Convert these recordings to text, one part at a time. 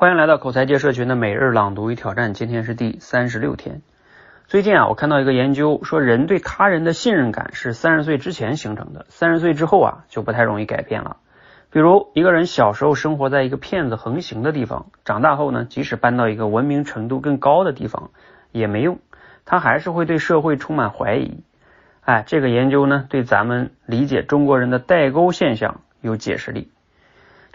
欢迎来到口才界社群的每日朗读与挑战，今天是第三十六天。最近啊，我看到一个研究说，人对他人的信任感是三十岁之前形成的，三十岁之后啊就不太容易改变了。比如一个人小时候生活在一个骗子横行的地方，长大后呢，即使搬到一个文明程度更高的地方也没用，他还是会对社会充满怀疑。哎，这个研究呢，对咱们理解中国人的代沟现象有解释力。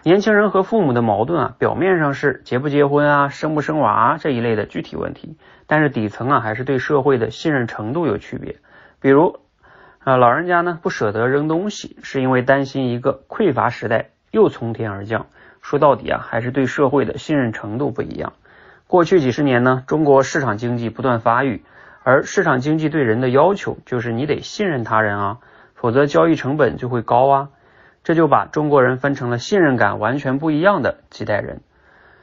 年轻人和父母的矛盾啊，表面上是结不结婚啊、生不生娃这一类的具体问题，但是底层啊还是对社会的信任程度有区别。比如啊，老人家呢不舍得扔东西，是因为担心一个匮乏时代又从天而降。说到底啊，还是对社会的信任程度不一样。过去几十年呢，中国市场经济不断发育，而市场经济对人的要求就是你得信任他人啊，否则交易成本就会高啊。这就把中国人分成了信任感完全不一样的几代人，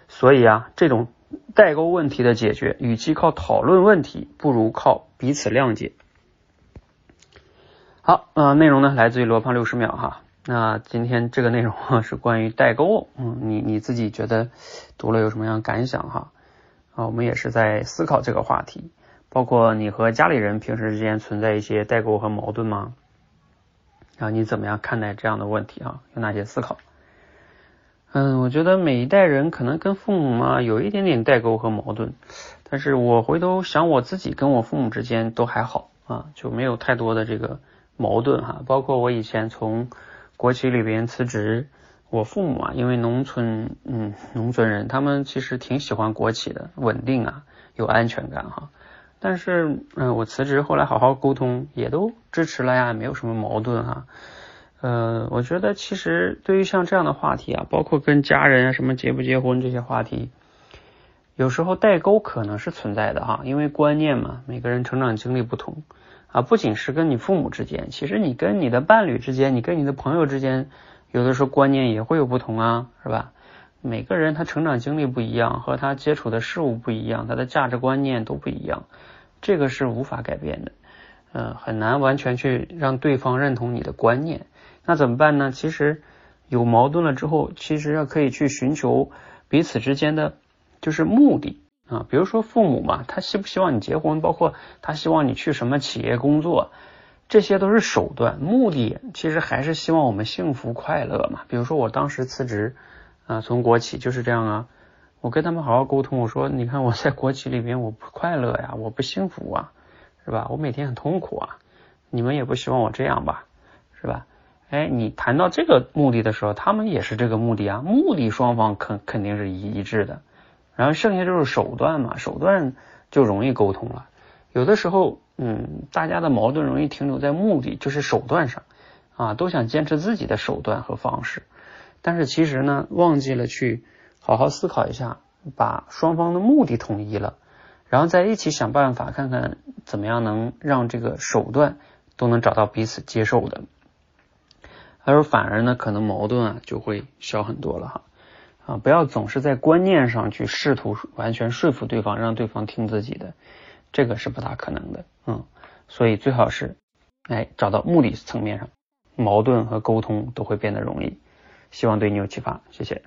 所以啊，这种代沟问题的解决，与其靠讨论问题，不如靠彼此谅解。好，呃，内容呢来自于罗胖六十秒哈。那今天这个内容是关于代沟，嗯，你你自己觉得读了有什么样感想哈？啊，我们也是在思考这个话题，包括你和家里人平时之间存在一些代沟和矛盾吗？啊，你怎么样看待这样的问题啊？有哪些思考？嗯，我觉得每一代人可能跟父母嘛有一点点代沟和矛盾，但是我回头想我自己跟我父母之间都还好啊，就没有太多的这个矛盾哈。包括我以前从国企里边辞职，我父母啊，因为农村，嗯，农村人他们其实挺喜欢国企的，稳定啊，有安全感哈。但是，嗯，我辞职后来好好沟通，也都支持了呀，没有什么矛盾哈。呃，我觉得其实对于像这样的话题啊，包括跟家人啊什么结不结婚这些话题，有时候代沟可能是存在的哈，因为观念嘛，每个人成长经历不同啊，不仅是跟你父母之间，其实你跟你的伴侣之间，你跟你的朋友之间，有的时候观念也会有不同啊，是吧？每个人他成长经历不一样，和他接触的事物不一样，他的价值观念都不一样，这个是无法改变的，嗯，很难完全去让对方认同你的观念。那怎么办呢？其实有矛盾了之后，其实要可以去寻求彼此之间的就是目的啊，比如说父母嘛，他希不希望你结婚，包括他希望你去什么企业工作，这些都是手段，目的其实还是希望我们幸福快乐嘛。比如说我当时辞职。啊，从国企就是这样啊，我跟他们好好沟通，我说，你看我在国企里边我不快乐呀，我不幸福啊，是吧？我每天很痛苦啊，你们也不希望我这样吧，是吧？哎，你谈到这个目的的时候，他们也是这个目的啊，目的双方肯肯定是一一致的，然后剩下就是手段嘛，手段就容易沟通了。有的时候，嗯，大家的矛盾容易停留在目的，就是手段上啊，都想坚持自己的手段和方式。但是其实呢，忘记了去好好思考一下，把双方的目的统一了，然后在一起想办法，看看怎么样能让这个手段都能找到彼此接受的，而反而呢，可能矛盾啊就会小很多了哈啊！不要总是在观念上去试图完全说服对方，让对方听自己的，这个是不大可能的，嗯，所以最好是哎找到目的层面上，矛盾和沟通都会变得容易。希望对你有启发，谢谢。